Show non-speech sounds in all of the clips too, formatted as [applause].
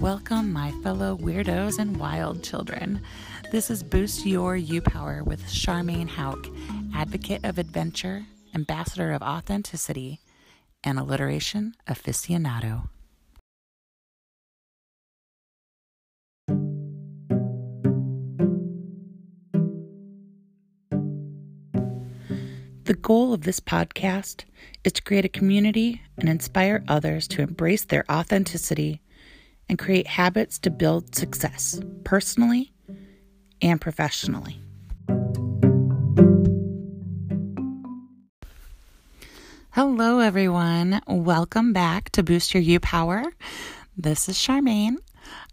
Welcome, my fellow weirdos and wild children. This is Boost Your You Power with Charmaine Hauk, advocate of adventure, ambassador of authenticity, and alliteration aficionado. The goal of this podcast is to create a community and inspire others to embrace their authenticity and create habits to build success personally and professionally. Hello, everyone. Welcome back to Boost Your You Power. This is Charmaine.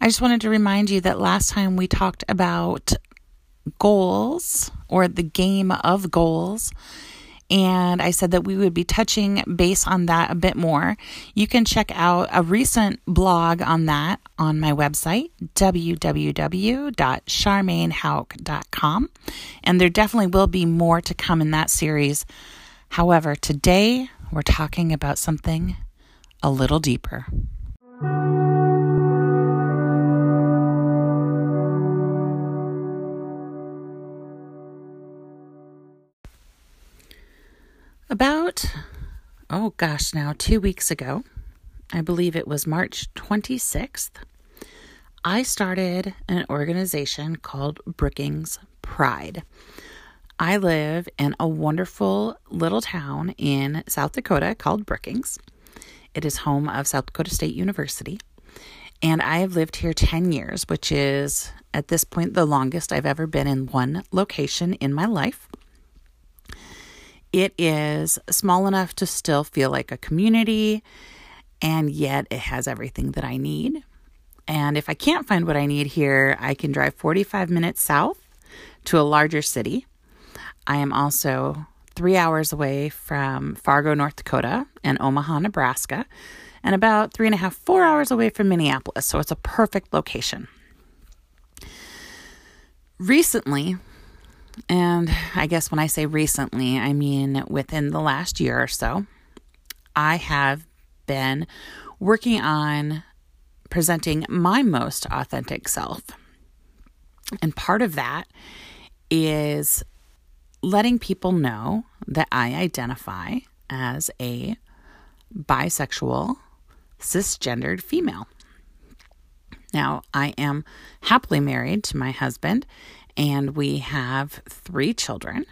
I just wanted to remind you that last time we talked about goals or the game of goals and I said that we would be touching base on that a bit more. You can check out a recent blog on that on my website, www.charmainehauk.com. And there definitely will be more to come in that series. However, today we're talking about something a little deeper. About, oh gosh, now two weeks ago, I believe it was March 26th, I started an organization called Brookings Pride. I live in a wonderful little town in South Dakota called Brookings. It is home of South Dakota State University. And I have lived here 10 years, which is at this point the longest I've ever been in one location in my life. It is small enough to still feel like a community, and yet it has everything that I need. And if I can't find what I need here, I can drive 45 minutes south to a larger city. I am also three hours away from Fargo, North Dakota, and Omaha, Nebraska, and about three and a half, four hours away from Minneapolis. So it's a perfect location. Recently, and I guess when I say recently, I mean within the last year or so, I have been working on presenting my most authentic self. And part of that is letting people know that I identify as a bisexual, cisgendered female. Now, I am happily married to my husband, and we have three children.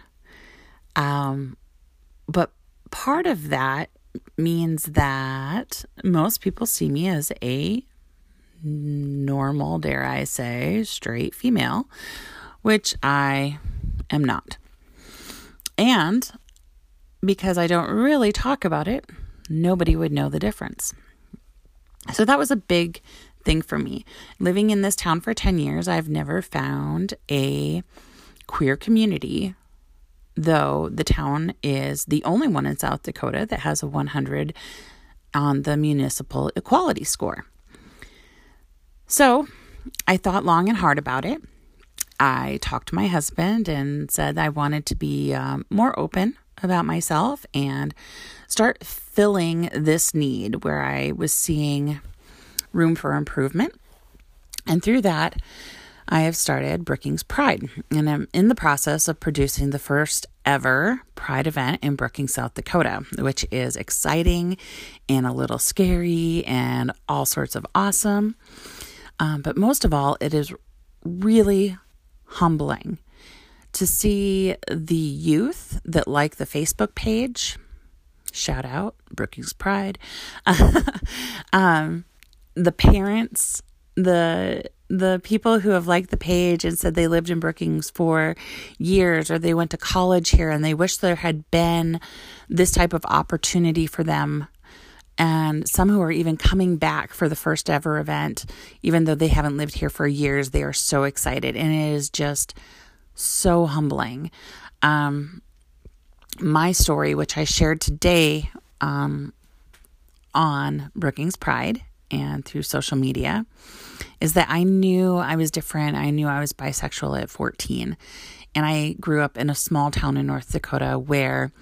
Um, but part of that means that most people see me as a normal, dare I say, straight female, which I am not. And because I don't really talk about it, nobody would know the difference. So that was a big thing for me. Living in this town for 10 years, I've never found a queer community, though the town is the only one in South Dakota that has a 100 on the municipal equality score. So I thought long and hard about it. I talked to my husband and said I wanted to be um, more open about myself and start filling this need where I was seeing room for improvement. And through that, I have started Brookings Pride, and I'm in the process of producing the first ever Pride event in Brookings, South Dakota, which is exciting and a little scary and all sorts of awesome. Um, but most of all, it is really humbling to see the youth that like the Facebook page. Shout out Brookings Pride. [laughs] um, the parents, the the people who have liked the page and said they lived in Brookings for years or they went to college here and they wish there had been this type of opportunity for them. And some who are even coming back for the first ever event, even though they haven't lived here for years, they are so excited. And it is just so humbling. Um, my story, which I shared today um, on Brookings Pride, and through social media is that I knew I was different. I knew I was bisexual at 14. And I grew up in a small town in North Dakota where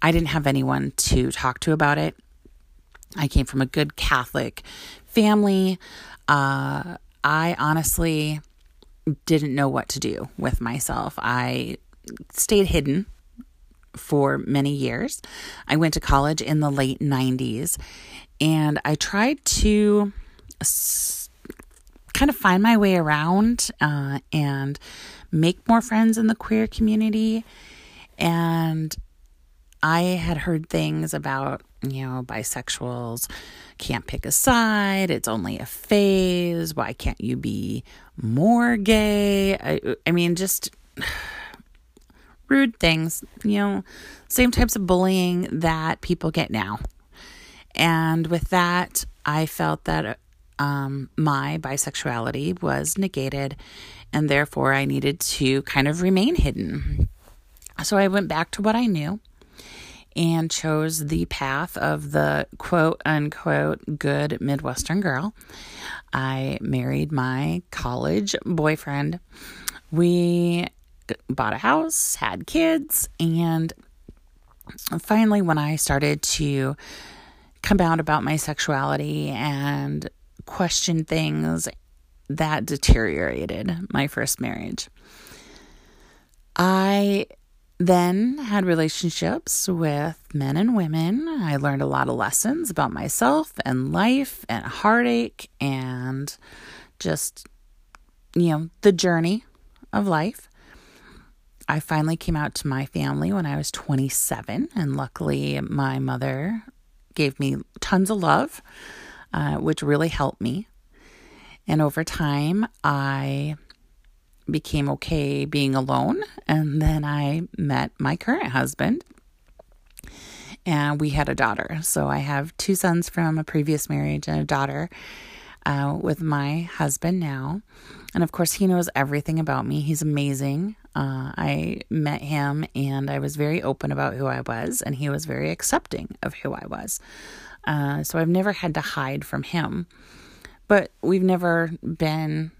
I didn't have anyone to talk to about it. I came from a good Catholic family. uh, I honestly didn't know what to do with myself. I stayed hidden for many years. I went to college in the late 90s and I tried to s- kind of find my way around uh, and make more friends in the queer community. And I had heard things about, you know, bisexuals can't pick a side, it's only a phase. Why can't you be more gay? I, I mean, just [sighs] rude things, you know, same types of bullying that people get now. And with that, I felt that um, my bisexuality was negated, and therefore I needed to kind of remain hidden. So I went back to what I knew and chose the path of the quote unquote good Midwestern girl. I married my college boyfriend. We bought a house, had kids, and finally, when I started to come out about my sexuality and question things that deteriorated my first marriage. I then had relationships with men and women. I learned a lot of lessons about myself and life and heartache and just, you know, the journey of life. I finally came out to my family when I was 27, and luckily, my mother gave me tons of love, uh, which really helped me. And over time, I became okay being alone. And then I met my current husband, and we had a daughter. So I have two sons from a previous marriage and a daughter uh, with my husband now. And of course, he knows everything about me. He's amazing. Uh, I met him and I was very open about who I was, and he was very accepting of who I was. Uh, so I've never had to hide from him. But we've never been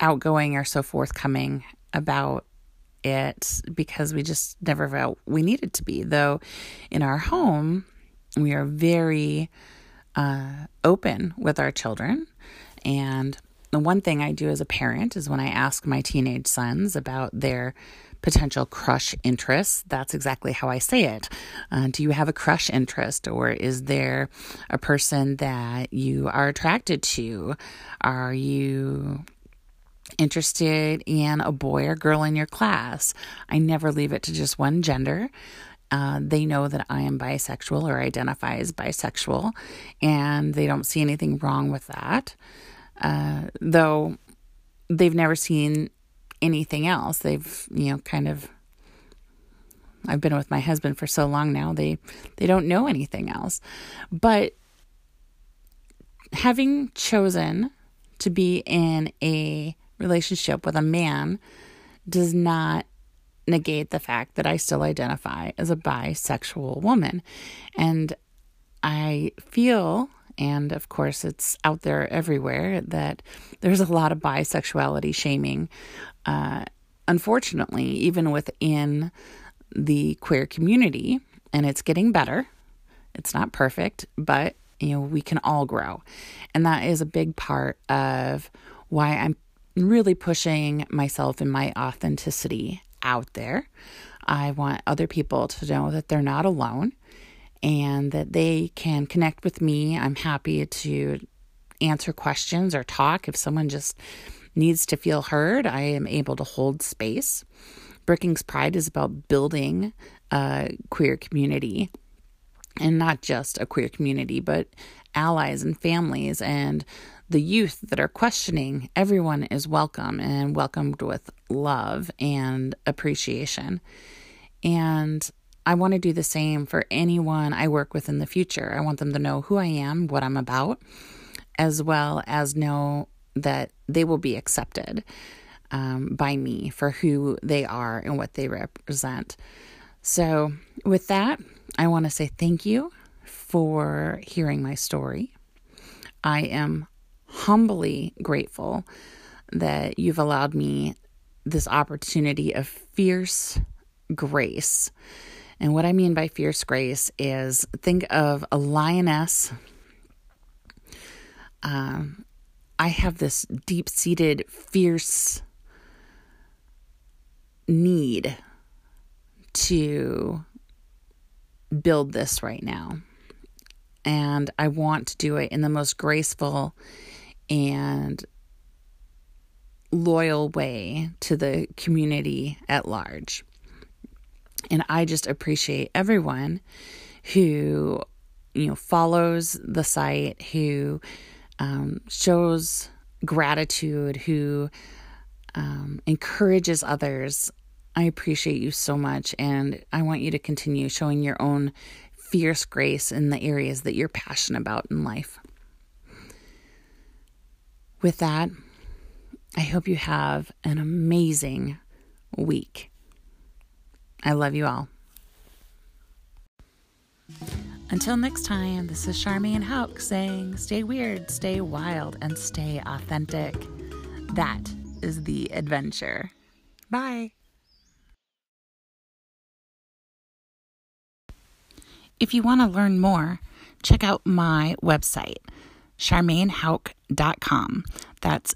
outgoing or so forthcoming about it because we just never felt we needed to be. Though in our home, we are very uh, open with our children. And the one thing I do as a parent is when I ask my teenage sons about their potential crush interests, that's exactly how I say it. Uh, do you have a crush interest, or is there a person that you are attracted to? Are you interested in a boy or girl in your class. I never leave it to just one gender. Uh, they know that I am bisexual or identify as bisexual, and they don't see anything wrong with that. Uh, though they've never seen anything else. They've, you know, kind of. I've been with my husband for so long now. They they don't know anything else, but having chosen to be in a relationship with a man does not negate the fact that I still identify as a bisexual woman. And I feel, and of course it's out there everywhere, that there's a lot of bisexuality shaming. Uh, unfortunately, even within the queer community, and it's getting better. It's not perfect, but you know, we can all grow. And that is a big part of why I'm really pushing myself and my authenticity out there. I want other people to know that they're not alone and that they can connect with me. I'm happy to answer questions or talk if someone just needs to feel heard. I am able to hold space. Brookings Pride is about building a queer community and not just a queer community, but allies and families and the youth that are questioning, everyone is welcome and welcomed with love and appreciation. And I want to do the same for anyone I work with in the future. I want them to know who I am, what I'm about, as well as know that they will be accepted um, by me for who they are and what they represent. So, with that, I want to say thank you for hearing my story. I am humbly grateful that you've allowed me this opportunity of fierce grace. And what I mean by fierce grace is think of a lioness um, I have this deep seated, fierce need to build this right now. And I want to do it in the most graceful and loyal way to the community at large. And I just appreciate everyone who, you know, follows the site, who um, shows gratitude, who um, encourages others. I appreciate you so much, and I want you to continue showing your own fierce grace in the areas that you're passionate about in life. With that, I hope you have an amazing week. I love you all. Until next time, this is Charmaine Hauk saying stay weird, stay wild, and stay authentic. That is the adventure. Bye. If you want to learn more, check out my website, charmainehauk.com. That's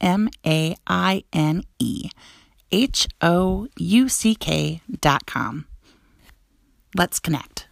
www.charmaine.com. Let's connect.